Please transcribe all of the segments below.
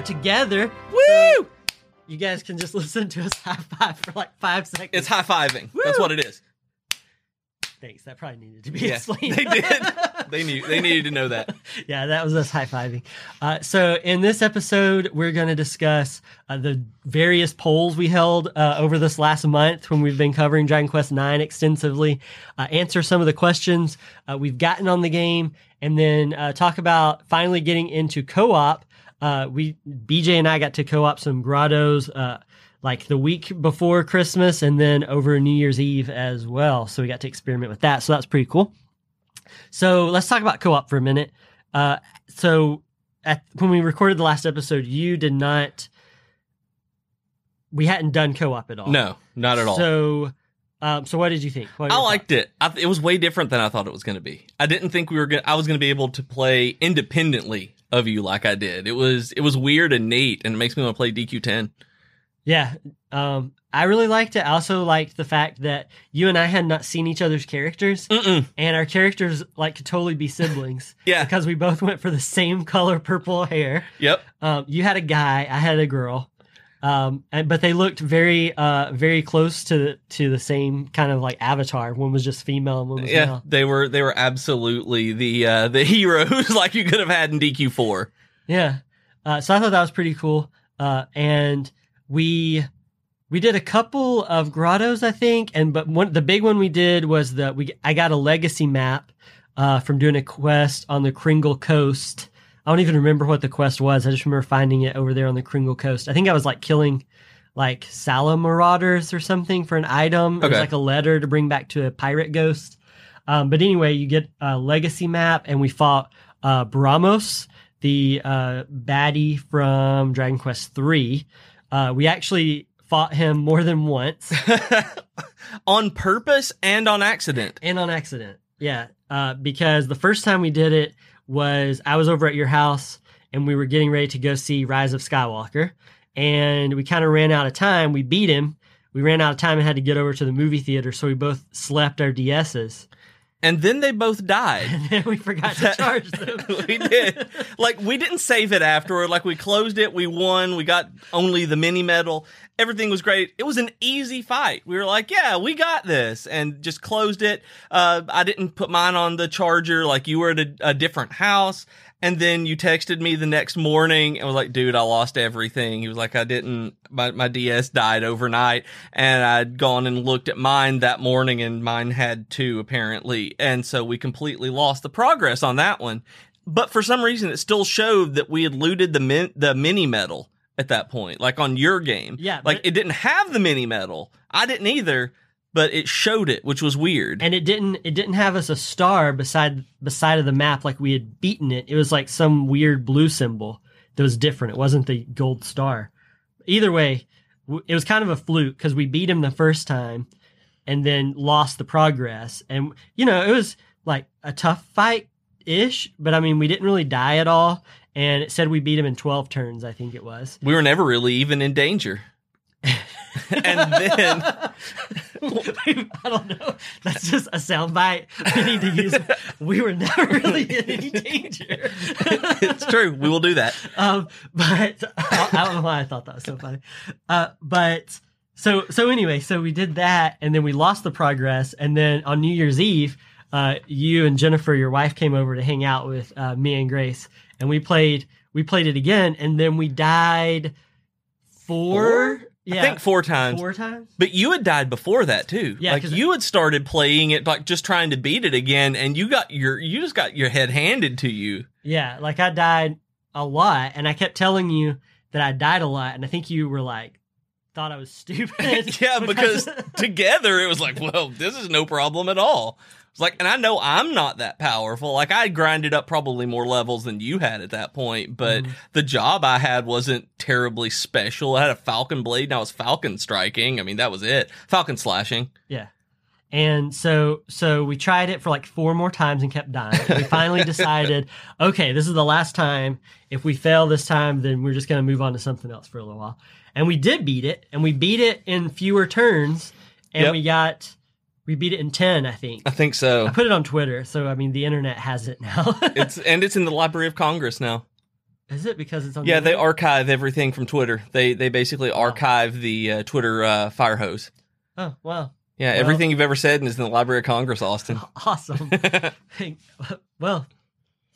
we're together. Woo! you guys can just listen to us high five for like five seconds. It's high fiving. That's what it is. Thanks. That probably needed to be Yeah, explained. they did. They knew. They needed to know that. yeah, that was us high fiving. Uh, so, in this episode, we're going to discuss uh, the various polls we held uh, over this last month when we've been covering Dragon Quest IX extensively, uh, answer some of the questions uh, we've gotten on the game, and then uh, talk about finally getting into co op. Uh, we BJ and I got to co op some grottos. Uh, like the week before Christmas and then over New Year's Eve as well. So we got to experiment with that. So that's pretty cool. So let's talk about co-op for a minute. Uh, so at, when we recorded the last episode, you did not. We hadn't done co-op at all. No, not at all. So, um, so what did you think? I liked thoughts? it. I, it was way different than I thought it was going to be. I didn't think we were going. I was going to be able to play independently of you like I did. It was it was weird and neat, and it makes me want to play DQ10. Yeah, um, I really liked it. I also liked the fact that you and I had not seen each other's characters, Mm-mm. and our characters like could totally be siblings Yeah. because we both went for the same color purple hair. Yep. Um, you had a guy, I had a girl, um, and, but they looked very, uh, very close to to the same kind of like avatar. One was just female, and one was Yeah. male. They were they were absolutely the uh, the heroes like you could have had in DQ4. Yeah. Uh, so I thought that was pretty cool. Uh, and we we did a couple of grottos, I think, and but one the big one we did was that we I got a legacy map uh, from doing a quest on the Kringle Coast. I don't even remember what the quest was. I just remember finding it over there on the Kringle Coast. I think I was like killing like Sala Marauders or something for an item. It was like a letter to bring back to a pirate ghost. Um, but anyway, you get a legacy map, and we fought uh, Baramos, the uh, baddie from Dragon Quest Three. Uh, we actually fought him more than once on purpose and on accident. and on accident. Yeah, uh, because the first time we did it was I was over at your house and we were getting ready to go see Rise of Skywalker, and we kind of ran out of time. We beat him. We ran out of time and had to get over to the movie theater, so we both slept our DSs, And then they both died. and we forgot to charge them. we did. Like we didn't save it afterward. Like we closed it, we won, we got only the mini medal. Everything was great. It was an easy fight. We were like, yeah, we got this, and just closed it. Uh, I didn't put mine on the charger. Like you were at a, a different house. And then you texted me the next morning and was like, dude, I lost everything. He was like, I didn't, my, my DS died overnight and I'd gone and looked at mine that morning and mine had two apparently. And so we completely lost the progress on that one. But for some reason, it still showed that we had looted the min- the mini medal at that point, like on your game. Yeah, like it didn't have the mini medal. I didn't either, but it showed it, which was weird. and it didn't it didn't have us a star beside beside of the map like we had beaten it. It was like some weird blue symbol that was different. It wasn't the gold star. Either way, w- it was kind of a fluke because we beat him the first time and then lost the progress. And you know, it was like a tough fight ish, but I mean, we didn't really die at all. And it said we beat him in twelve turns. I think it was. we were never really even in danger. And then I don't know. That's just a soundbite we need to use. We were never really in any danger. it's true. We will do that. Um, but I, I don't know why I thought that was so funny. Uh, but so so anyway, so we did that, and then we lost the progress, and then on New Year's Eve, uh, you and Jennifer, your wife, came over to hang out with uh, me and Grace, and we played we played it again, and then we died four. Four? Yeah, I think four times. four times. But you had died before that too. Yeah, like you had started playing it, like just trying to beat it again, and you got your you just got your head handed to you. Yeah, like I died a lot, and I kept telling you that I died a lot, and I think you were like, thought I was stupid. yeah, because together it was like, well, this is no problem at all. It's like, and I know I'm not that powerful. Like I grinded up probably more levels than you had at that point, but Mhm. the job I had wasn't terribly special. I had a falcon blade and I was falcon striking. I mean, that was it. Falcon slashing. yeah. And so, so we tried it for like four more times and kept dying. We finally decided, okay, this is the last time. If we fail this time, then we're just going to move on to something else for a little while. And we did beat it, and we beat it in fewer turns, and Yep. we got We beat it in 10, I think. I think so. I put it on Twitter, so I mean the internet has it now. it's and it's in the Library of Congress now. Is it because it's on? Yeah, the they archive everything from Twitter. They they basically archive the uh, Twitter uh, fire hose. Oh wow, Yeah, Well- everything you've ever said is in the Library of Congress, Austin. awesome. Well,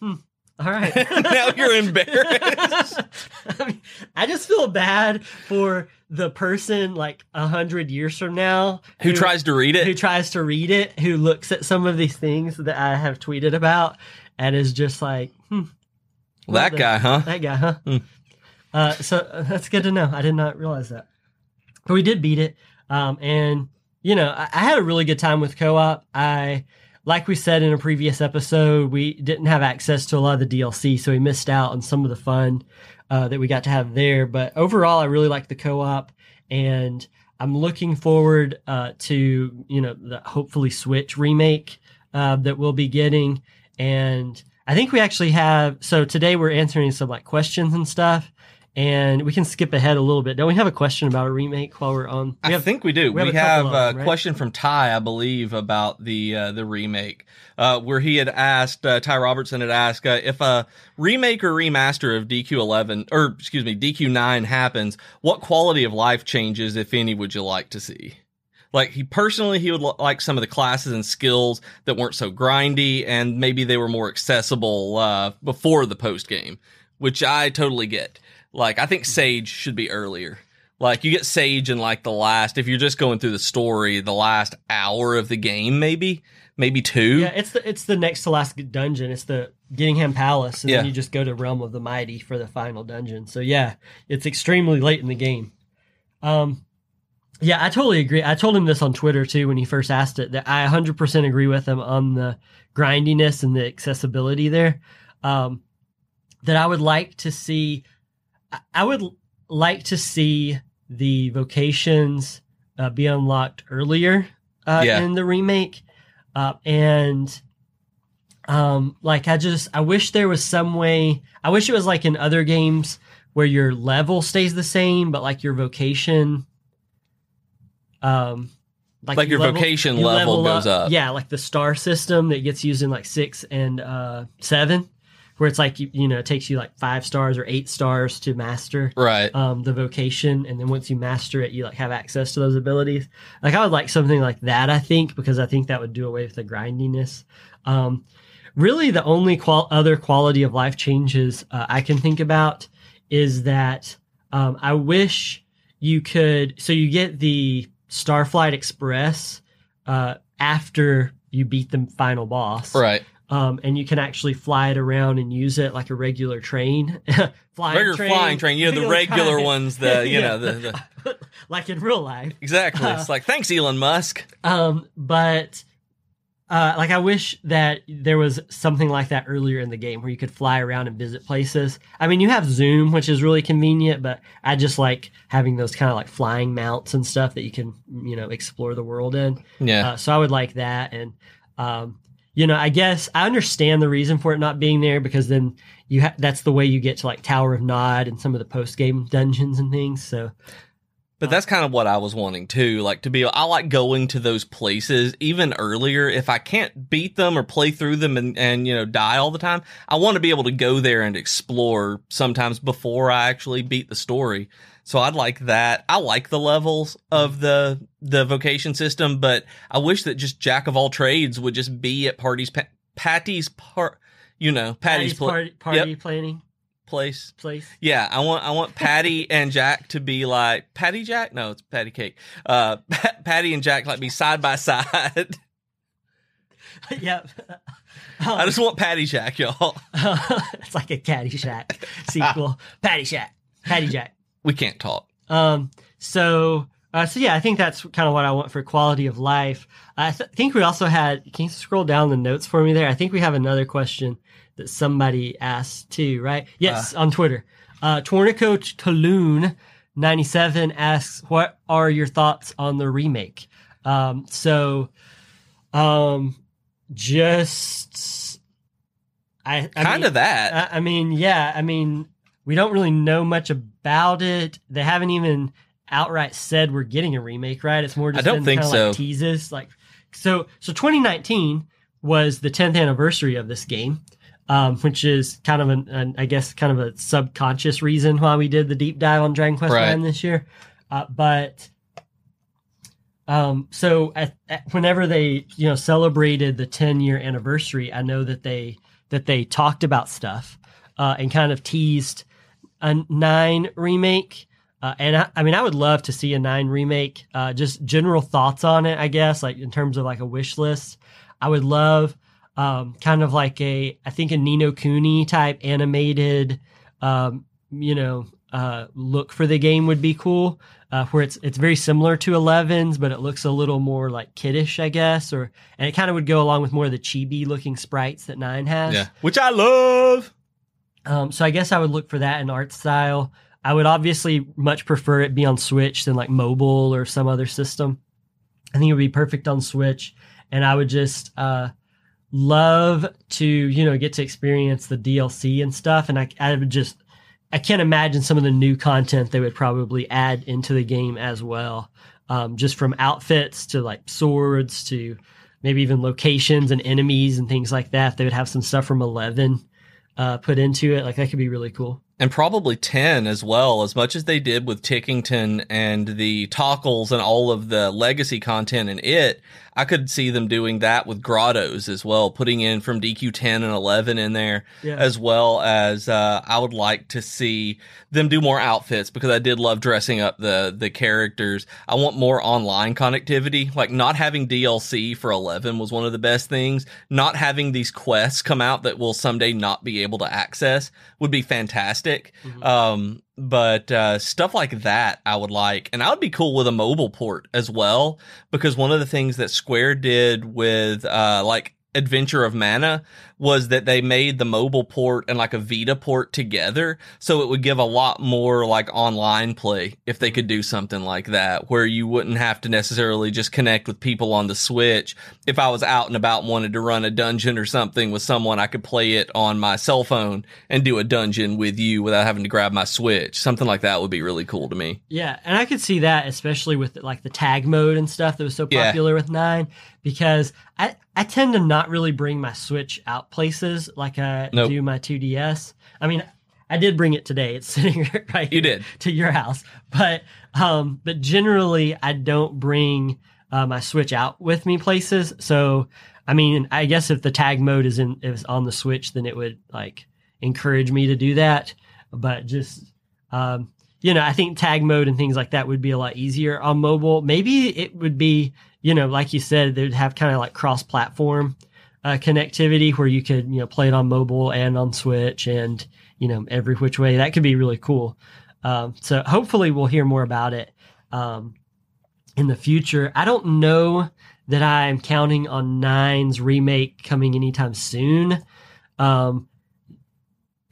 hmm. All right. now you're embarrassed. I, mean, I just feel bad for the person like a hundred years from now Who tries to read it, who tries to read it, who looks at some of these things that I have tweeted about, and is just like, hmm, that the- guy, huh? that guy, huh? Hmm. Uh, so uh, that's good to know. I did not realize that, but we did beat it. Um, and you know, I, I had a really good time with co-op. I, like we said in a previous episode, we didn't have access to a lot of the DLC, so we missed out on some of the fun uh, that we got to have there. But overall, I really like the co-op, and I'm looking forward uh, to you know the hopefully Switch remake uh, that we'll be getting, and I think we actually have. So today we're answering some like questions and stuff, and we can skip ahead a little bit. Don't we have a question about a remake while we're on? We I think we do. we We have have, a couple a them, right? question from Ty, I believe, about the uh, the remake, uh, where he had asked uh, Ty Robertson had asked uh, if a remake or remaster of DQ11 or excuse me DQ9 happens, what quality of life changes, if any, would you like to see? Like he personally, he would li- like some of the classes and skills that weren't so grindy, and maybe they were more accessible uh, before the post game, which I totally get. Like I think Sage should be earlier. Like you get Sage in like the last, if you're just going through the story, the last hour of the game, maybe, maybe two. yeah, it's the it's the next to last dungeon. It's the Gittingham Palace, and then you just go to Realm of the Mighty for the final dungeon. So yeah, it's extremely late in the game. Um, yeah, I totally agree. I told him this on Twitter too when he first asked it that I 100% agree with him on the grindiness and the accessibility there. Um, that I would like to see. I- would like to see the vocations uh, be unlocked earlier uh, Yeah. in the remake, uh, and um, like I just I wish there was some way. I wish it was like in other games where your level stays the same, but like your vocation, um, Like you your vocation you level goes up. Yeah, like the star system that gets used in like six and uh, seven, where it's like you, you know it takes you like five stars or eight stars to master Right. um, the vocation, and then once you master it, you like have access to those abilities. Like I would like something like that. I think because I think that would do away with the grindiness. Um, really, the only qual- other quality of life changes uh, I can think about is that um, I wish you could. So you get the Starflight Express uh, after you beat the final boss, right. Um, and you can actually fly it around and use it like a regular train. flying Regular train, flying train. You know, the regular kind. ones, the, you know, the, the, like in real life. exactly. It's like, thanks, Elon Musk. Um, but uh, like I wish that there was something like that earlier in the game where you could fly around and visit places. I mean, you have Zoom, which is really convenient, but I just like having those kind of like flying mounts and stuff that you can, you know, explore the world in. Yeah. Uh, so I would like that. And, um, you know, I guess I understand the reason for it not being there because then you ha- that's the way you get to like Tower of Nod and some of the post game dungeons and things. So But that's kind of what I was wanting too. Like to be, I like going to those places even earlier. If I can't beat them or play through them and, and you know, die all the time, I want to be able to go there and explore sometimes before I actually beat the story. So I'd like that. I like the levels of the, the vocation system, but I wish that just jack of all trades would just be at parties, pa- Patty's part, you know, Patty's, Patty's pla- party, party planning place. place. Yeah, I want I want Patty and Jack to be like Patty Jack. No, it's Patty Cake. Uh, Patty and Jack like be side by side. yep. I just want Patty Jack, y'all. it's like a Caddyshack sequel. Patty Shack. Patty Jack. We can't talk. Um, so, uh, so yeah, I think that's kind of what I want for quality of life. I th- think we also had, can you scroll down the notes for me there? I think we have another question that somebody asked too, right? Yes, on Twitter. Uh, Torneko Taloon 97 asks, what are your thoughts on the remake? Um, so, um, just, I, I Kind mean- of that. I, I mean, yeah, I mean, we don't really know much about it. They haven't even outright said we're getting a remake, right? It's more just I don't think so. like teases, like so so 2019 was the 10th anniversary of this game, um, which is kind of an, an I guess kind of a subconscious reason why we did the deep dive on Dragon Quest Right. Nine this year. Uh, but um, so at, at, whenever they you know celebrated the 10 year anniversary, I know that they that they talked about stuff uh, and kind of teased a nine remake. Uh, and I, I mean, I would love to see a nine remake. Uh, just general thoughts on it, I guess, like in terms of like a wish list. I would love um, kind of like a, I think a Ni no Kuni type animated, um, you know, uh, look for the game would be cool. Uh, where it's it's very similar to 11's, but it looks a little more like kiddish, I guess, or and it kind of would go along with more of the chibi looking sprites that nine has. Yeah, which I love. Um, so I guess I would look for that in art style. I would obviously much prefer it be on Switch than like mobile or some other system. I think it would be perfect on Switch, and I would just uh, love to you know get to experience the DLC and stuff. And I, I would just I can't imagine some of the new content they would probably add into the game as well, um, just from outfits to like swords to maybe even locations and enemies and things like that. They would have some stuff from Eleven uh, put into it. Like that could be really cool. and probably 10 as well as much as they did with tickington and the tockles and all of the legacy content in it i could see them doing that with grottos as well putting in from dq10 and 11 in there Yeah. as well as uh, i would like to see them do more outfits because i did love dressing up the the characters i want more online connectivity like not having dlc for 11 was one of the best things not having these quests come out that we'll someday not be able to access would be fantastic Mhm. um, but uh, stuff like that I would like, and I would be cool with a mobile port as well because one of the things that Square did with uh, like Adventure of Mana was that they made the mobile port and like a Vita port together, so it would give a lot more like online play if they could do something like that, where you wouldn't have to necessarily just connect with people on the Switch. If I was out and about and wanted to run a dungeon or something with someone, I could play it on my cell phone and do a dungeon with you without having to grab my Switch. Something like that would be really cool to me. Yeah, and I could see that especially with like the tag mode and stuff that was so Yeah. popular with nine because I I tend to not really bring my Switch out places like I Nope. do my 2DS. I mean, I did bring it today. It's sitting right You did. to your house, but um, but generally I don't bring uh, my Switch out with me places. So I mean, I guess if the tag mode is in is on the Switch, then it would like encourage me to do that. But just um, you know, I think tag mode and things like that would be a lot easier on mobile. Maybe it would be, you know, like you said, they'd have kind of like cross platform uh, connectivity where you could, you know, play it on mobile and on Switch and, you know, every which way. That could be really cool. Um, so hopefully we'll hear more about it um, in the future. I don't know that I'm counting on Nine's remake coming anytime soon. Um,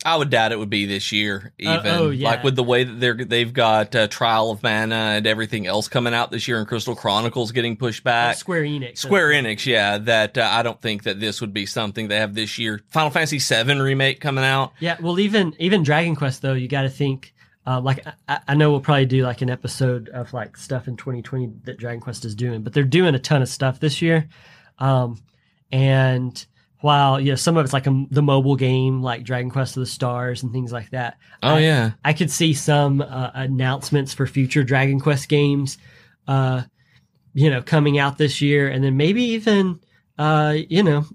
I would doubt it would be this year, Uh, even oh, yeah. like with the way that they're they've got uh, Trial of Mana and everything else coming out this year, and Crystal Chronicles getting pushed back. Square Enix. Square Enix, yeah, that uh, I don't think that this would be something they have this year. Final Fantasy VII remake coming out. Yeah, well, even even Dragon Quest though, you got to think. Uh, like I, I know we'll probably do like an episode of like stuff in 2020 that Dragon Quest is doing, but they're doing a ton of stuff this year. Um, and while you know some of it's like a, the mobile game, like Dragon Quest of the Stars and things like that. Oh I- yeah, I could see some uh, announcements for future Dragon Quest games, uh, you know, coming out this year, and then maybe even, uh, you know,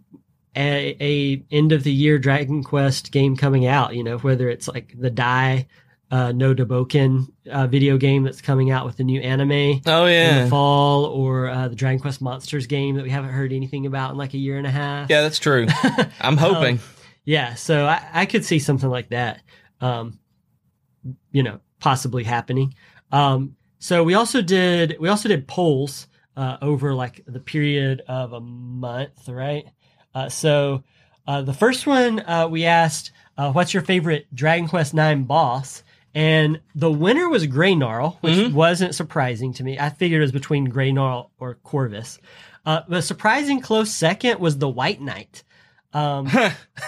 a, a end of the year Dragon Quest game coming out. You know, whether it's like the Dai uh, No Daibouken uh, video game that's coming out with the new anime oh in yeah, the fall, or uh, the Dragon Quest Monsters game that we haven't heard anything about in like a year and a half. yeah, that's true. I'm hoping. Yeah, so I, I could see something like that, um, you know, possibly happening. Um, so we also did we also did polls uh, over like the period of a month, right? Uh, so uh, the first one uh, we asked, uh, "What's your favorite Dragon Quest Nine boss?" And the winner was Grey Gnarl, which Mhm. wasn't surprising to me. I figured it was between Grey Gnarl or Corvus. Uh, the surprising close second was the White Knight. um,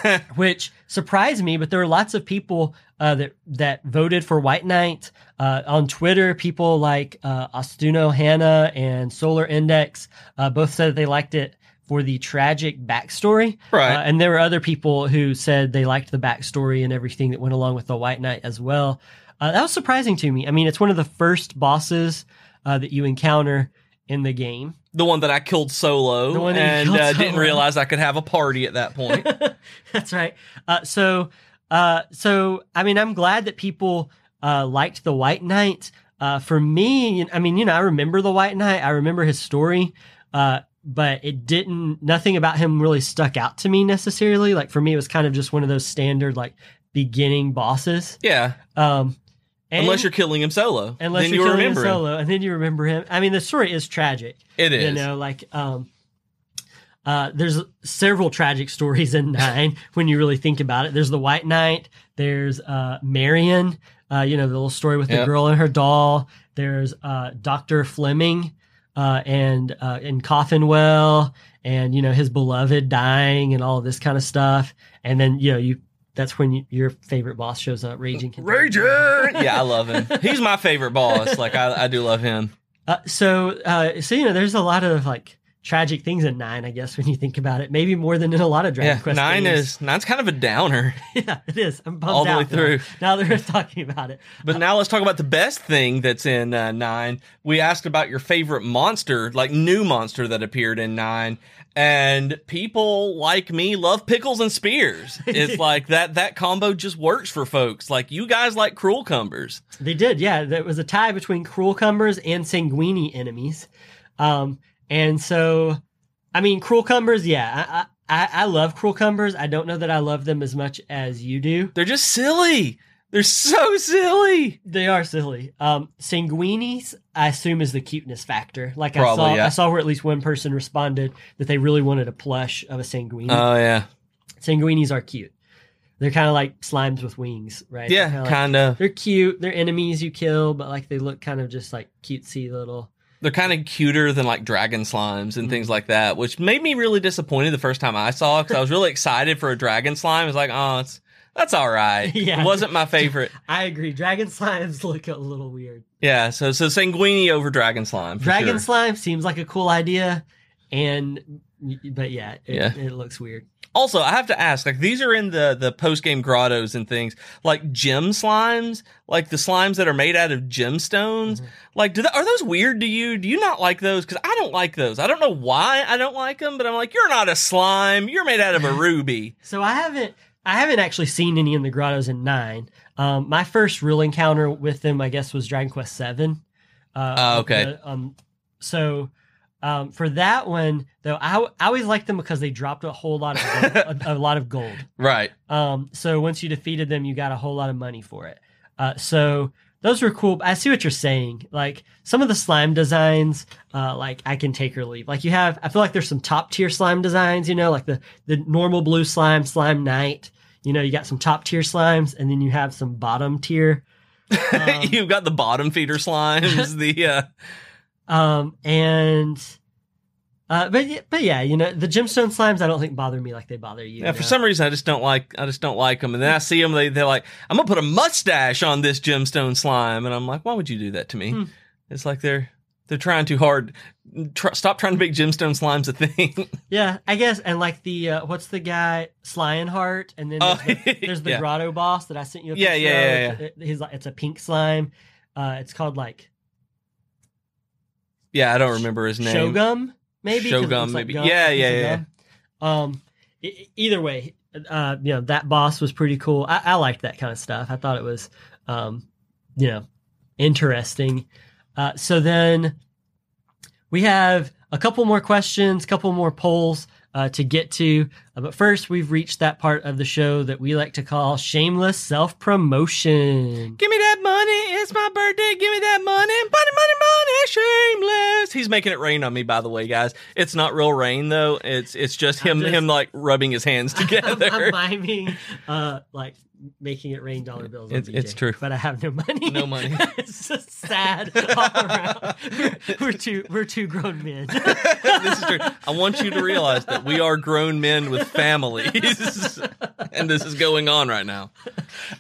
which surprised me. But there were lots of people uh, that that voted for White Knight uh, on Twitter. People like uh, Astuno Hannah and Solar Index uh, both said that they liked it for the tragic backstory. Right. Uh, and there were other people who said they liked the backstory and everything that went along with the White Knight as well. Uh, that was surprising to me. I mean, it's one of the first bosses uh, that you encounter in the game. the one that I killed solo, The one that and killed uh, didn't realize I could have a party at that point. That's right. Uh, so, uh, so I mean, I'm glad that people uh, liked the White Knight. Uh, for me, I mean, you know, I remember the White Knight. I remember his story, uh, but it didn't. Nothing about him really stuck out to me necessarily. Like for me, it was kind of just one of those standard like beginning bosses. yeah, Um, and- unless you're killing him solo, unless then you're you killing him remember him. solo, and then you remember him. I mean, the story is tragic. It is. You know, like um, uh, there's several tragic stories in nine when you really think about it. There's the White Knight. There's uh, Marion. Uh, you know, the little story with the girl and her doll. There's uh, Doctor Fleming uh, and uh, and Coffinwell, and you know his beloved dying and all of this kind of stuff. And then you know you. That's when you, your favorite boss shows up, Raging. Kentucky. Raging. yeah, I love him. He's my favorite boss. Like I, I do love him. Uh, so, uh, so you know, there's a lot of like tragic things in nine. I guess when you think about it, maybe more than in a lot of Dragon Yeah, Quest. nine games. is nine's kind of a downer. yeah, it is. I'm bummed All the way now- through. Now that we're talking about it, But now let's talk about the best thing that's in uh, nine. We asked about your favorite monster, like new monster that appeared in nine, and people like me love pickles and spears. It's like that that combo just works for folks. Like you guys like cruel cumbers. they did. Yeah, there was a tie between Cruel Cumbers and Sanguini enemies. Um, and so, I mean, Cruel Cumbers. Yeah, I, I, I love Cruel Cumbers. I don't know that I love them as much as you do. They're just silly. They're so silly. They are silly. Um, Sanguinis, I assume, is the cuteness factor. Like I Probably, saw, yeah. I saw where at least one person responded that they really wanted a plush of a Sanguini. Oh yeah, Sanguinis are cute. They're kind of like slimes with wings, right? Yeah, like- kind of. they're cute. They're enemies you kill, but like they look kind of just like cutesy little. They're kind of cuter than like dragon slimes and Mm. things like that, which made me really disappointed the first time I saw it because I was really excited for a dragon slime. I was like, oh, it's that's all right. Yeah. It wasn't my favorite. I agree. Dragon slimes look a little weird. Yeah, so so Sanguini over dragon slime. Dragon sure. slime seems like a cool idea, and but yeah, it, Yeah. it looks weird. Also, I have to ask, like these are in the the post game grottos and things, like gem slimes, like the slimes that are made out of gemstones. Mhm. Like, do that, are those weird to you? Do you not like those? Because I don't like those. I don't know why I don't like them, but I'm like, you're not a slime. You're made out of a ruby. So I haven't I haven't actually seen any in the grottos in nine. Um, my first real encounter with them, I guess, was Dragon Quest Seven. Uh, Oh, okay. the- um, so um, for that one, though, I, I always liked them because they dropped a whole lot of gold, a, a lot of gold. Right. Um, so once you defeated them, you got a whole lot of money for it. Uh, so those were cool. I see what you're saying. Like some of the slime designs, uh, like I can take or leave. Like you have, I feel like there's some top tier slime designs. You know, like the the normal blue slime, slime knight. You know, you got some top tier slimes, and then you have some bottom tier. Um, You've got the bottom feeder slimes, the uh Um, and uh, but yeah, but yeah, you know, the gemstone slimes I don't think bother me like they bother you. Yeah, for some reason I just don't like I just don't like them. And then I see them, they they're like, I'm gonna put a mustache on this gemstone slime, and I'm like, why would you do that to me? Hmm. It's like they're they're trying too hard. Stop trying to make gemstone slimes a thing. Yeah, I guess, and like the uh, what's the guy Lionheart, and then Oh, there's the, there's the yeah. grotto boss that I sent you. Yeah, yeah, yeah. It- it- he's like it's a pink slime. Uh, it's called like yeah, I don't remember his name. Shogum, maybe Shogun, like maybe. Yeah, piece yeah, yeah. Um, either way, uh, you know that boss was pretty cool. I, I liked that kind of stuff. I thought it was, um, you know, interesting. Uh, so then we have a couple more questions, couple more polls uh, to get to. Uh, but first, we've reached that part of the show that we like to call shameless self promotion. Give me that money. It's my birthday. Give me that money. Money, money, money. Shameless. He's making it rain on me, by the way, guys. It's not real rain though. It's it's just him just- him like rubbing his hands together. I'm, I'm miming uh, like making it rain dollar bills. On It's- it's true. but I have no money. No money. it's just sad all around. We're, we're two we're two grown men. this is true. I want you to realize that we are grown men with families, and this is going on right now.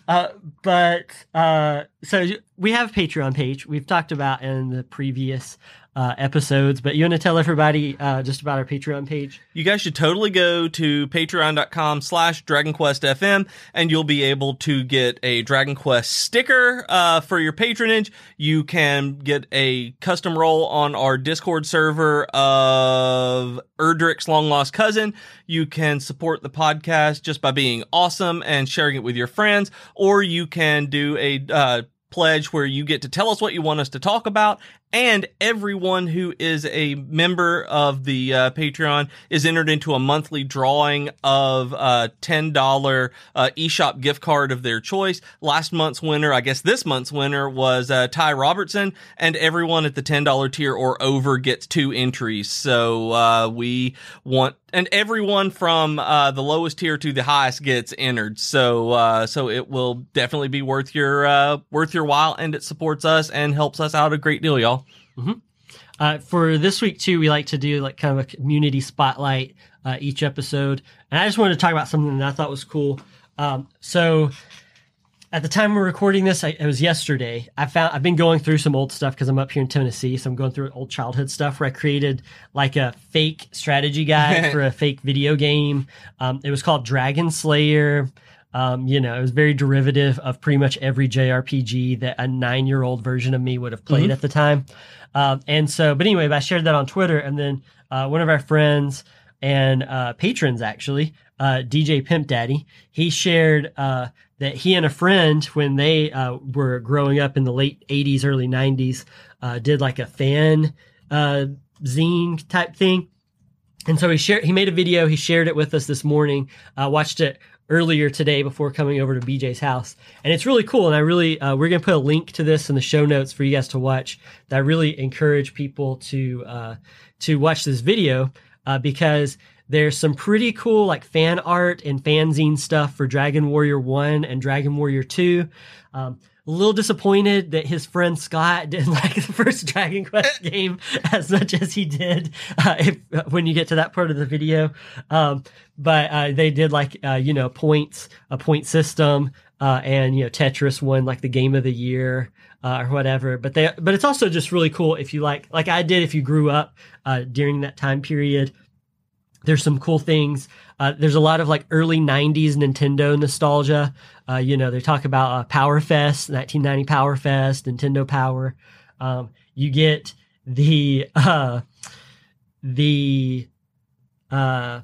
Uh, but uh, so we have a Patreon page. We've talked about in the previous uh, episodes, but you want to tell everybody uh, just about our Patreon page? You guys should totally go to patreon.com slash dragonquestfm and you'll be able to get a Dragon Quest sticker uh, for your patronage. You can get a custom role on our Discord server of Erdrick's long lost cousin. You can support the podcast just by being awesome and sharing it with your friends, or you can do a uh, pledge where you get to tell us what you want us to talk about and everyone who is a member of the uh, patreon is entered into a monthly drawing of a $10 uh, eshop gift card of their choice last month's winner i guess this month's winner was uh, ty robertson and everyone at the $10 tier or over gets two entries so uh, we want and everyone from uh, the lowest tier to the highest gets entered. So uh, so it will definitely be worth your uh, worth your while, and it supports us and helps us out a great deal, y'all. Uh, for this week too, we like to do like kind of a community spotlight uh, each episode, and I just wanted to talk about something that I thought was cool. Um, so at the time we're recording this, I, it was yesterday. I found I've been going through some old stuff because I'm up here in Tennessee, so I'm going through old childhood stuff where I created like a fake strategy guide for a fake video game. Um, it was called Dragon Slayer. Um, you know, it was very derivative of pretty much every JRPG that a nine year old version of me would have played at the time. Um, and so, but anyway, I shared that on Twitter, and then uh, one of our friends and uh, patrons, actually, uh, DJ Pimp Daddy, he shared uh, that he and a friend, when they uh, were growing up in the late 80s, early 90s, uh, did like a fan uh, zine type thing. And so he shared, he made a video, he shared it with us this morning, uh, watched it earlier today before coming over to BJ's house. And it's really cool. And I really, uh, we're going to put a link to this in the show notes for you guys to watch. That really encourage people to, uh, to watch this video, uh, because there's some pretty cool like fan art and fanzine stuff for Dragon Warrior 1 and Dragon Warrior 2. Um, a little disappointed that his friend Scott didn't like the first Dragon Quest game as much as he did uh, if, uh, when you get to that part of the video. Um, but uh, they did like uh, you know points, a point system, uh, and you know Tetris won like the game of the year uh, or whatever. But they, but it's also just really cool if you like, like I did, if you grew up uh, during that time period there's some cool things. Uh, there's a lot of like early 90s Nintendo nostalgia. Uh, you know, they talk about uh, Power Fest, 1990 Power Fest, Nintendo Power. Um, you get the, uh, the, uh,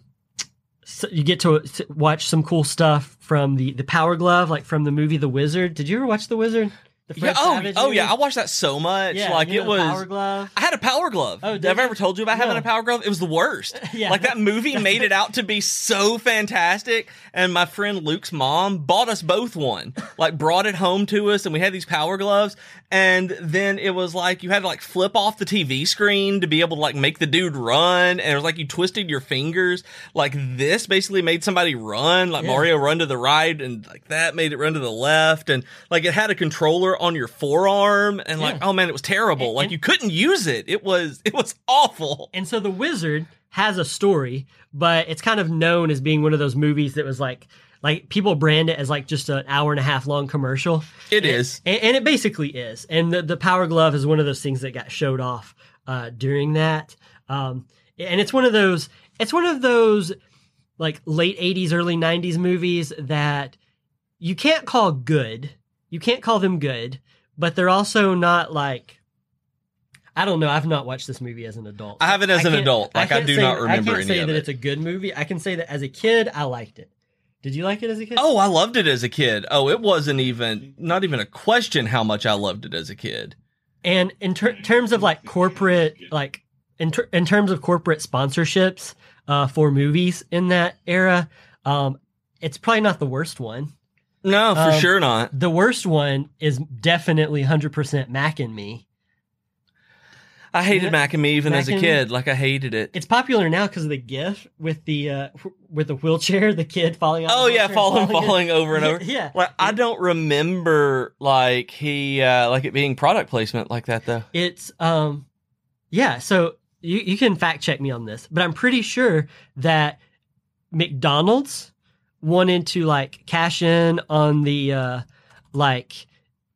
so you get to s- watch some cool stuff from the, the Power Glove, like from the movie The Wizard. Did you ever watch The Wizard? The Yeah, oh, Savage oh yeah. I watched that so much. yeah, like you it was. Power Glove. I had a power glove. Oh, Did I've you? ever told you about having a power glove? It was the worst. Yeah. Like that movie made it out to be so fantastic. And my friend Luke's mom bought us both one. Like brought it home to us and we had these power gloves. And then it was like you had to like flip off the TV screen to be able to like make the dude run. And it was like you twisted your fingers. Like this basically made somebody run, like Yeah. Mario run to the right and like that made it run to the left. And like it had a controller on your forearm and like, Yeah. oh man, it was terrible. And- like and- you couldn't use it. It was it was awful. And so the wizard has a story, but it's kind of known as being one of those movies that was like like people brand it as like just an hour and a half long commercial. It is. And, and it basically is. And the, the power glove is one of those things that got showed off uh, during that. Um, and it's one of those it's one of those like late 80s early 90s movies that you can't call good. You can't call them good, but they're also not like I don't know. I've not watched this movie as an adult. I haven't as an adult. Like, I can't do say- not remember I can't say that it. it's a good movie. I can say that as a kid, I liked it. Did you like it as a kid? Oh, I loved it as a kid. Oh, it wasn't even not even a question how much I loved it as a kid. And in ter- terms of like corporate, like in, ter- in terms of corporate sponsorships uh, for movies in that era, um, it's probably not the worst one. No, for Um, sure not. The worst one is definitely 100% Mac and Me. I hated Yeah. Mac and Me even Mac as a kid. Like I hated it. It's popular now because of the GIF with the uh, with the wheelchair, the kid falling. Oh yeah, falling, in. falling over and over. yeah, Like I don't remember like he uh like it being product placement like that though. it's um, yeah. So you you can fact check me on this, but I'm pretty sure that McDonald's wanted to like cash in on the uh like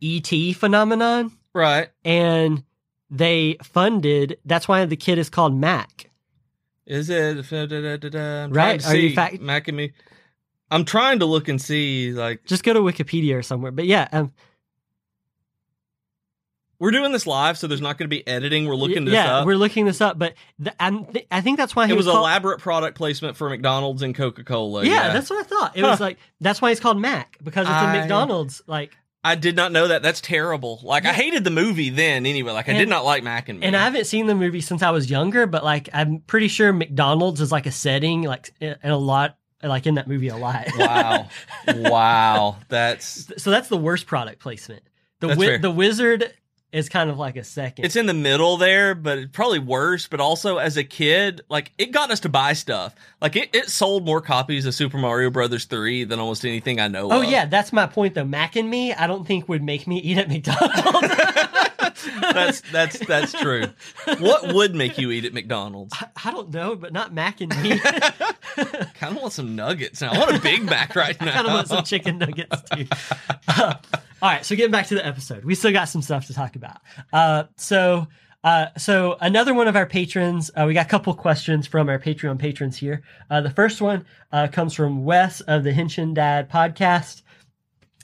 ET phenomenon, Right. and they funded. That's why the kid is called Mac. Is it da, da, da, da. Right, are you fact- Mac and Me? I'm trying to look and see like Just go to Wikipedia or somewhere. But yeah, um, we're doing this live, so there's not going to be editing. We're looking this yeah, up. we're looking this up. But th- I'm th- I think that's why he it was called- elaborate product placement for McDonald's and Coca Cola. Yeah, that's what I thought. It was like that's why it's called Mac because it's I- a McDonald's. Like, I did not know that. That's terrible. Like I hated the movie then. Anyway, like I did And- not like Mac and Me. and I haven't seen the movie since I was younger, but like I'm pretty sure McDonald's is like a setting, like in in a lot, like in that movie a lot. wow, wow, that's so that's the worst product placement. The That's wi- fair. the wizard is kind of like a second. it's in the middle there, but it's probably worse. But also as a kid, like it got us to buy stuff. Like it, it sold more copies of Super Mario Brothers three than almost anything I know. oh of. yeah, that's my point though. Mac and me, I don't think would make me eat at McDonald's. that's that's that's true. What would make you eat at McDonald's? I, I don't know, but not Mac and me. Kind of want some nuggets now. I want a Big Mac right now. I kind of want some chicken nuggets too. Uh, all right, so getting back to the episode, we still got some stuff to talk about. Uh, so, uh, so another one of our patrons, uh, we got a couple questions from our Patreon patrons here. Uh, the first one uh, comes from Wes of the Henshin Dad podcast.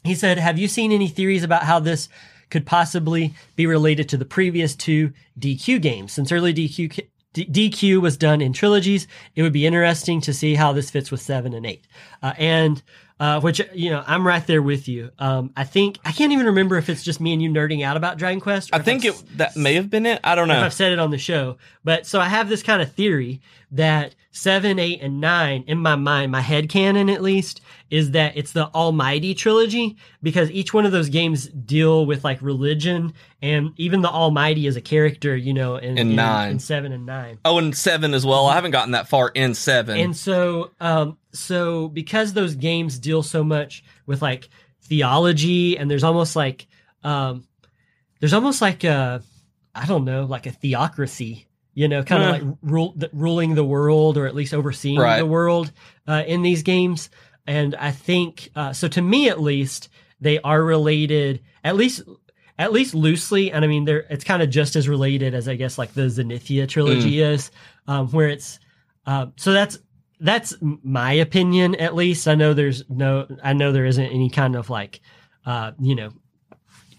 He said, "Have you seen any theories about how this?" Could possibly be related to the previous two DQ games. Since early DQ DQ was done in trilogies, it would be interesting to see how this fits with seven and eight. Uh, and uh, which you know, I'm right there with you. Um, I think I can't even remember if it's just me and you nerding out about Dragon Quest. or I think I've it that may have been it. I don't if know. I've said it on the show. But so I have this kind of theory that seven, eight, and nine in my mind, my head canon at least, is that it's the Almighty trilogy because each one of those games deal with like religion and even the Almighty is a character, you know, in, In nine. in seven and nine. Oh, and seven as well. I haven't gotten that far in seven. And so, um, so because those games deal so much with like theology, and there's almost like, um, there's almost like a, I don't know, like a theocracy, you know, kind of Eh. like rule, the, ruling the world or at least overseeing Right. the world uh, in these games. And I think, uh, so to me at least, they are related at least. At least loosely, and I mean, they're it's kind of just as related as I guess like the Zenithia trilogy is, um, where it's uh, so that's that's my opinion at least. I know there's no I know there isn't any kind of like uh, you know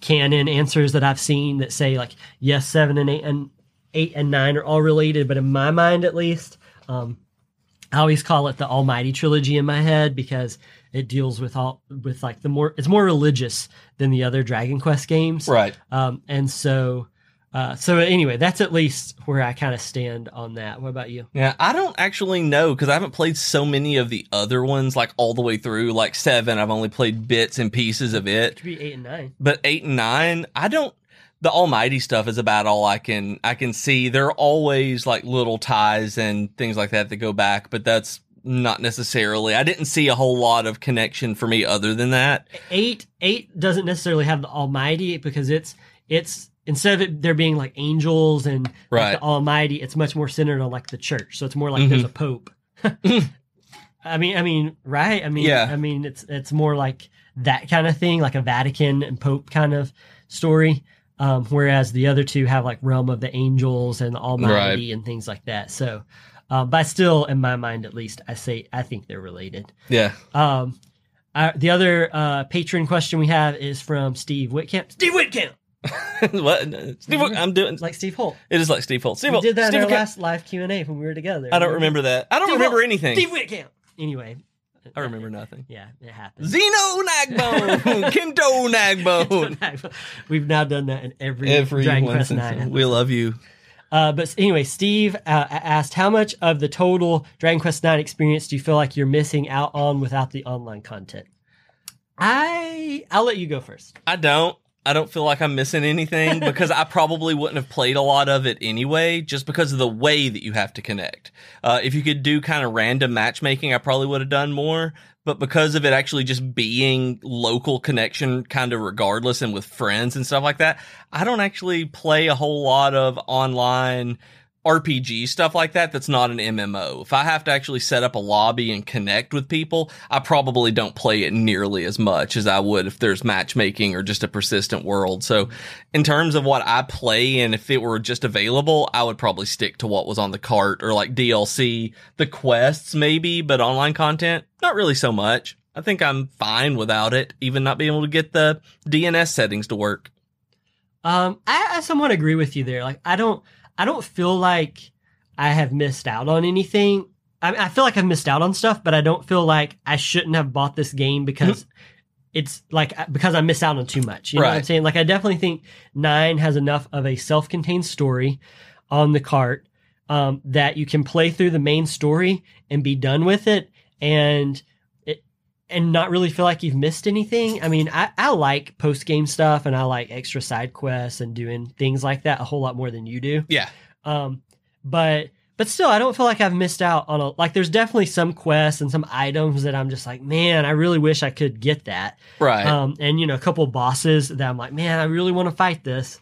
canon answers that I've seen that say like yes, seven and eight and eight and nine are all related, but in my mind at least, um, I always call it the Almighty trilogy in my head because it deals with all with like the more it's more religious than the other Dragon Quest games, right. um, and so. Uh, so anyway, that's at least where I kind of stand on that. What about you? Yeah, I don't actually know because I haven't played so many of the other ones like all the way through. Like seven, I've only played bits and pieces of it. It could be eight and nine. But eight and nine, I don't. The Almighty stuff is about all I can I can see. There are always like little ties and things like that that go back, but that's not necessarily. I didn't see a whole lot of connection for me other than that. eight eight doesn't necessarily have the almighty because it's it's instead of it there being like angels and like, the almighty it's much more centered on like the church. So it's more like there's Mm-hmm. a pope. I mean i mean right? I mean Yeah. i mean it's it's more like that kind of thing like a vatican and pope kind of story um whereas the other two have like realm of the angels and the almighty and things like that. So um, but still in my mind at least i say i think they're related. Yeah. um, our, the other uh, patron question we have is from Steve Whitcamp. Steve Whitcamp, what? Steve, I'm doing. Like Steve Holt. It is like Steve Holt. Steve We Holt. did that Steve in our Holt- last live Q and A when we were together. I don't remember that. I don't Steve remember Holt. anything. Steve Whitcamp. Anyway, I remember nothing. yeah, it happened. Zeno Nagbone, Kento Nagbone. We've now done that in every, Every Dragon Quest Nine. We love you. Uh, but anyway, Steve uh, asked, "How much of the total Dragon Quest Nine experience do you feel like you're missing out on without the online content?" I I'll let you go first. I don't. I don't feel like I'm missing anything because I probably wouldn't have played a lot of it anyway, just because of the way that you have to connect. Uh, if you could do kind of random matchmaking, I probably would have done more. But because of it actually just being local connection, kind of regardless, and with friends and stuff like that, I don't actually play a whole lot of online RPG stuff like that that's not an MMO. If I have to actually set up a lobby and connect with people, I probably don't play it nearly as much as I would if there's matchmaking or just a persistent world. So in terms of what I play and if it were just available, I would probably stick to what was on the cart or like DLC, the quests maybe, but online content, not really so much. I think I'm fine without it, even not being able to get the DNS settings to work. Um, I, I somewhat agree with you there. Like, I don't, I don't feel like I have missed out on anything. I, I feel like I've missed out on stuff, but I don't feel like I shouldn't have bought this game because it's like because I miss out on too much. You know what I'm saying? Like I definitely think nine has enough of a self-contained story on the cart um, that you can play through the main story and be done with it, and and not really feel like you've missed anything. I mean, I, I like post game stuff and I like extra side quests and doing things like that a whole lot more than you do. Yeah. Um, but but still, I don't feel like I've missed out on a like. There's definitely some quests and some items that I'm just like, man, I really wish I could get that. Right. Um, and you know, a couple bosses that I'm like, man, I really want to fight this,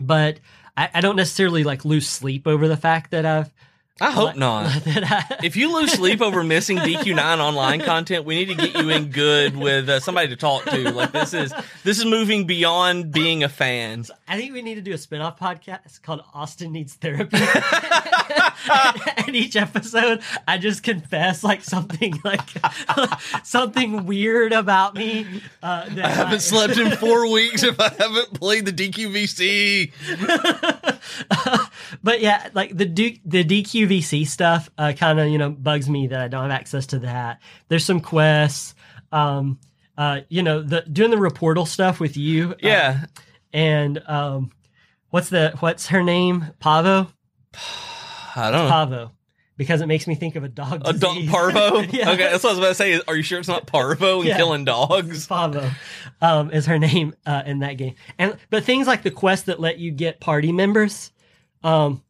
but I, I don't necessarily like lose sleep over the fact that I've. I hope not. that I, If you lose sleep over missing DQ9 online content, we need to get you in good with uh, somebody to talk to. Like this is this is moving beyond being a fan. I think we need to do a spin-off podcast called Austin Needs Therapy. and each episode, I just confess like something like something weird about me. Uh, that I haven't slept in four weeks if I haven't played the DQVC. but yeah, like the D- the DQVC stuff uh, kind of you know bugs me that I don't have access to that. There's some quests, um, uh, you know, the doing the reportal stuff with you. uh, Yeah, and um, what's the what's her name? Pavo. I don't know. Pavo. Because it makes me think of a dog. A dog disease. parvo. Yeah. Okay, that's what I was about to say. Are you sure it's not parvo and Yeah. killing dogs? Pavo um, is her name uh, in that game. And but things like the quest that let you get party members, um,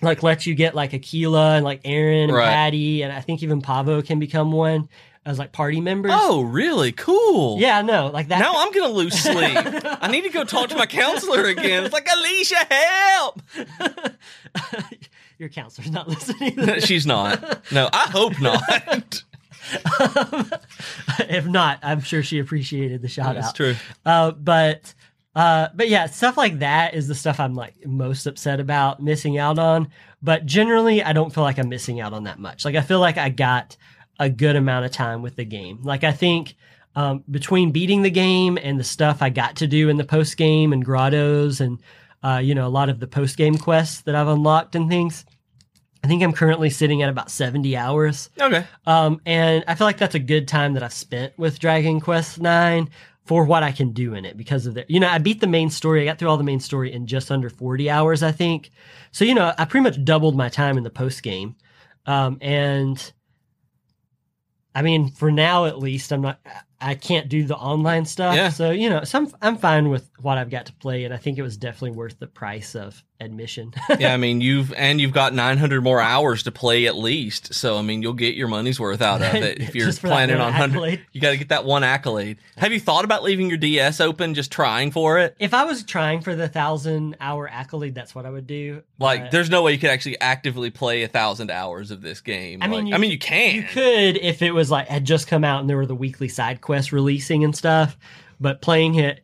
like let you get like Aquila and like Erinn and Right. Patty, and I think even Pavo can become one as like party members. Oh, really? Cool. yeah, no, like that. Now I'm gonna lose sleep. I need to go talk to my counselor again. It's like Alicia, help! Your counselor's not listening. She's not. No, I hope not. if not, I'm sure she appreciated the shout That's out. true. Uh, but uh, but yeah, stuff like that is the stuff I'm like most upset about missing out on. But generally, I don't feel like I'm missing out on that much. Like I feel like I got a good amount of time with the game. Like I think um, between beating the game and the stuff I got to do in the post game and grottos and uh, you know a lot of the post game quests that I've unlocked and things. I think I'm currently sitting at about 70 hours. Okay. Um, and I feel like that's a good time that I've spent with Dragon Quest Nine for what I can do in it because of the, you know, I beat the main story. I got through all the main story in just under 40 hours, I think. So, you know, I pretty much doubled my time in the post game. Um, and I mean, for now at least, I'm not, I can't do the online stuff. Yeah. So, you know, so I'm, I'm fine with what I've got to play. And I think it was definitely worth the price of admission. Yeah, I mean you've and you've got 900 more hours to play at least. So I mean you'll get your money's worth out of it if you're Just for that planning on 100. accolade. You got to get that one accolade. Have you thought about leaving your DS open, just trying for it? if I was trying for the thousand hour accolade, that's what I would do. Like, But- there's no way you could actually actively play a thousand hours of this game. I mean, Like- you I mean, you can. You could if it was like had just come out and there were the weekly side quests releasing and stuff, but playing it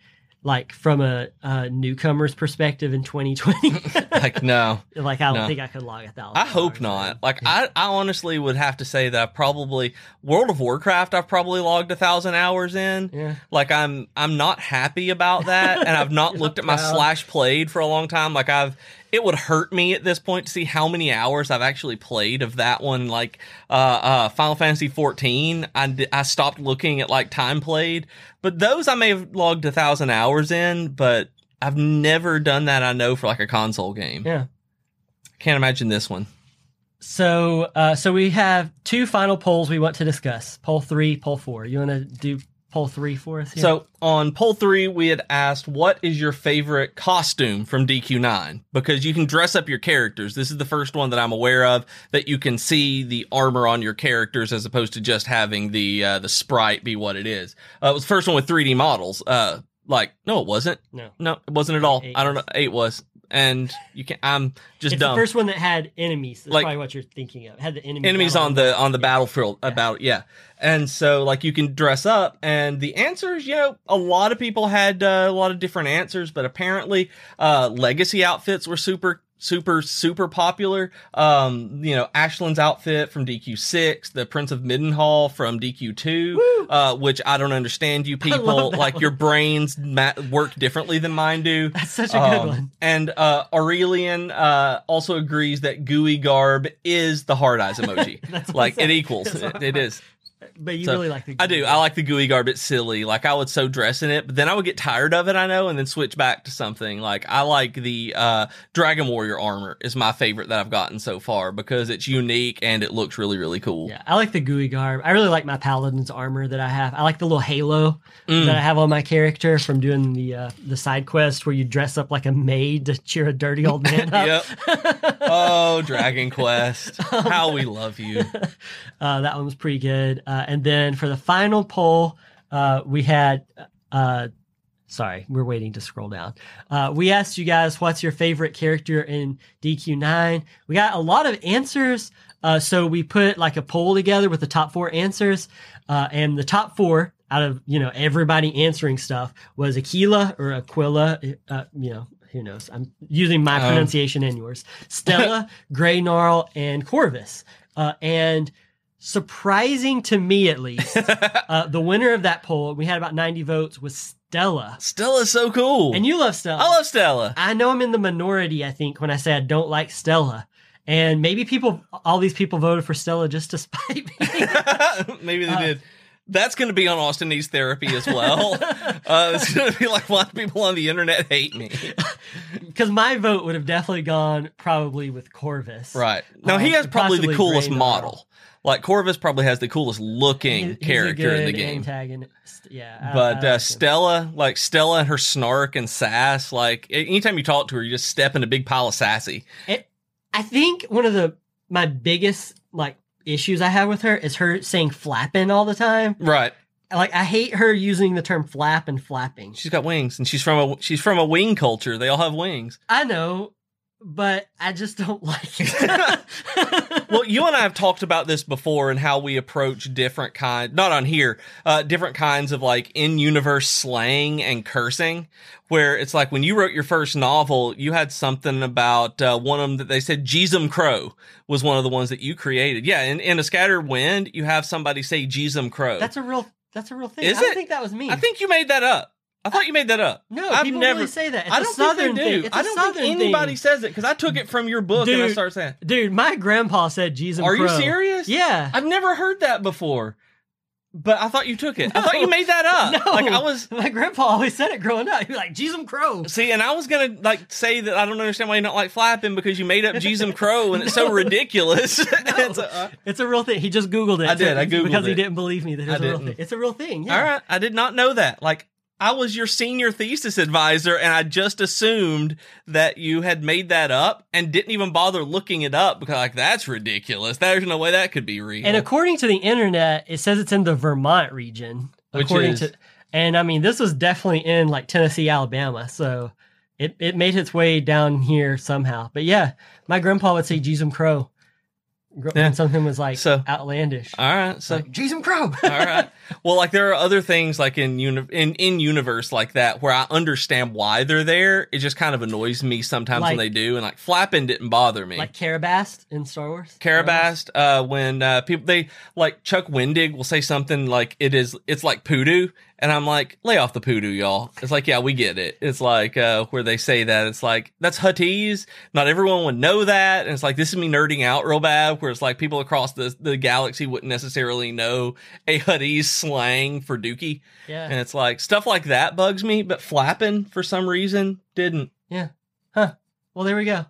like from a, a newcomer's perspective in 2020, like, no, like I don't No. think I could log a thousand. I hope not. Like, I, I honestly would have to say that I probably World of Warcraft. I've probably logged a thousand hours in. Yeah. Like, I'm I'm not happy about that, and I've not looked at my proud. slash played for a long time. Like, I've it would hurt me at this point to see how many hours I've actually played of that one. Like, uh, uh, Final Fantasy 14. I I stopped looking at like time played, but those I may have logged a thousand hours in, but. I've never done that. I know for like a console game. Yeah. Can't imagine this one. So, uh, so we have two final polls we want to discuss: poll three, poll four. You want to do poll three for us. Here. So on poll three, we had asked, "What is your favorite costume from DQ9?" Because you can dress up your characters. This is the first one that I'm aware of that you can see the armor on your characters as opposed to just having the uh, the sprite be what it is. Uh, it was the first one with 3D models. Uh, like no, it wasn't. no, No, it wasn't at all. Eight I don't know. Eight was, and you can. I'm just it's dumb. the first one that had enemies. That's Like- probably what you're thinking of. Had the enemies, enemies on the on the battlefield Yeah. about yeah and so like you can dress up and the answers you know a lot of people had uh, a lot of different answers but apparently uh legacy outfits were super super super popular um you know Ashlynn's outfit from dq6 the prince of Midenhall from dq2 Woo! uh which i don't understand you people like one. your brains ma- work differently than mine do That's such a good um, one. And uh, Aurelian uh, also agrees that gooey garb is the hard eyes emoji. Like it equals. It, it is. But you so, really like the. I do. I like the gooey garb. It's silly. Like I would so dress in it, but then I would get tired of it. I know, and then switch back to something. Like I like the uh, Dragon Warrior armor is my favorite that I've gotten so far because it's unique and it looks really really cool. Yeah, I like the gooey garb. I really like my paladin's armor that I have. I like the little halo Mm. that I have on my character from doing the uh, the side quest where you dress up like a maid to cheer a dirty old man up. Yep. Oh, Dragon Quest! How we love you. uh, that one was pretty good. Uh, and then for the final poll, uh, we had. Uh, sorry, we're waiting to scroll down. Uh, we asked you guys, what's your favorite character in DQ9? We got a lot of answers. Uh, so we put like a poll together with the top four answers. Uh, and the top four out of, you know, everybody answering stuff was Aquila or Aquila, uh, you know, who knows? I'm using my Um. pronunciation and yours. Stella, Greygnarl, and Corvus. Uh, and surprising to me, at least, uh, the winner of that poll, we had about 90 votes, was Stella. Stella's so cool. And you love Stella. I love Stella. I know I'm in the minority, I think, when I say I don't like Stella. And maybe people, all these people voted for Stella just to spite me. Maybe they Uh, did. That's going to be on Austin Needs Therapy as well. uh, it's going to be like why people on the internet hate me. Because my vote would have definitely gone probably with Corvus. Right. Now, he Um, has probably the coolest Grey model. Like, Corvus probably has the coolest looking He- character in the game. Antagonist. Yeah. I- I But like uh. Stella, like Stella and her snark and sass, like anytime you talk to her, you just step in a big pile of sassy. It, I think one of the my biggest like issues I have with her is her saying flapping all the time. Right. Like I hate her using the term flap and flapping. She's got wings, and she's from a she's from a wing culture. They all have wings. I know, but I just don't like it. well, you and I have talked about this before and how we approach different kind, not on here, uh, different kinds of like in universe slang and cursing. Where it's like when you wrote your first novel, you had something about uh, one of them that they said Jeezum Crow was one of the ones that you created. Yeah, in, in a scattered wind, you have somebody say Jeezum Crow. that's a real that's a real thing. Is I it? think that was me. I think you made that up. I thought you made that up. no, I've people never. really say that. It's I a don't southern think they do. thing. It's I a don't southern think anybody thing. says it because I took it from your book and I Dude, started saying. Dude, my grandpa said Jesus. Are you serious? Yeah. I've never heard that before. But I thought you took it. I thought you made that up. No, Like I was My grandpa always said it growing up. He'd be like, Jesus Crow. see, and I was gonna like say that I don't understand why you don't like flapping because you made up Jeezum Crow and it's so ridiculous. And so, uh, It's a real thing. He just Googled it. I did. I Googled because he didn't believe me that it was I a real thing. It's a real thing. Yeah. All right, I did not know that. Like I was your senior thesis advisor, and I just assumed that you had made that up and didn't even bother looking it up because like that's ridiculous. There's no way that could be real. And according to the internet, it says it's in the Vermont region. Which according is? to, and I mean, this was definitely in like Tennessee, Alabama. So it, it made its way down here somehow. But yeah, my grandpa would say Jesus Crow. Yeah. When something was like So- outlandish. all right, so like, Jesus Crow. all right. Well, like there are other things like in uni- in in universe like that where I understand why they're there. It just kind of annoys me sometimes Like- when they do. And like flapping didn't bother me. like Karabast in Star Wars. Karabast, uh, when uh, people they like Chuck Wendig will say something like it is it's like poodoo, and I'm like, lay off the poodoo, y'all. It's like, yeah, we get it. It's like uh, where they say that it's like that's Huttese. Not everyone would know that, and it's like this is me nerding out real bad. Where it's like people across the the galaxy wouldn't necessarily know a Huttese slang for Dookie, Yeah. and it's like stuff like that bugs me. But flapping for some reason didn't. Yeah. Huh. Well, there we go.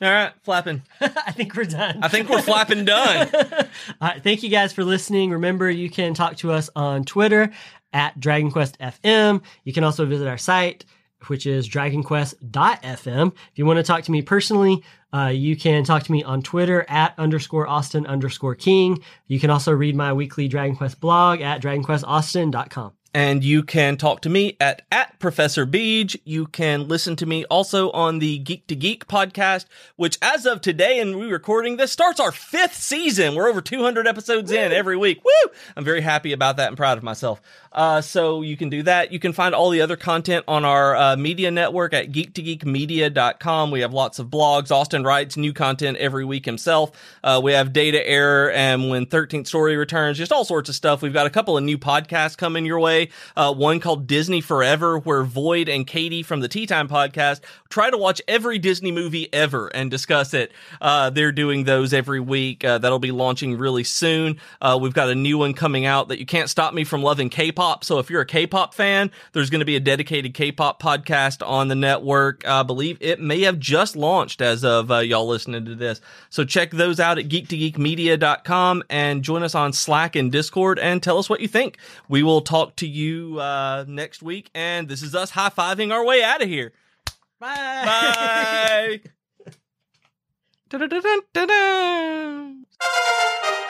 All right, flapping. I think we're done. I think we're flapping done. All right. Thank you guys for listening. Remember, you can talk to us on Twitter at Dragon Quest FM. You can also visit our site, which is dragonquest.fm. If you want to talk to me personally, uh, you can talk to me on Twitter at underscore Austin underscore King. You can also read my weekly Dragon Quest blog at dragonquestaustin.com. And you can talk to me at, at Professor Beej. You can listen to me also on the Geek to Geek podcast, which as of today and we recording this starts our fifth season. We're over 200 episodes Woo! in every week. Woo! I'm very happy about that and proud of myself. Uh, so you can do that. You can find all the other content on our uh, media network at geek2geekmedia.com. We have lots of blogs. Austin writes new content every week himself. Uh, we have data error and when 13th story returns, just all sorts of stuff. We've got a couple of new podcasts coming your way. Uh, one called Disney Forever, where Void and Katie from the Tea Time podcast try to watch every Disney movie ever and discuss it. Uh, they're doing those every week. Uh, that'll be launching really soon. we've got a new one coming out that you can't stop me from loving K-pop. So if you're a K-pop fan, there's going to be a dedicated K-pop podcast on the network. I believe it may have just launched as of uh, y'all listening to this. So check those out at geek2geekmedia.com and join us on Slack and Discord and tell us what you think. We will talk to you uh, next week. And this is us high fiving our way out of here. Bye. Bye.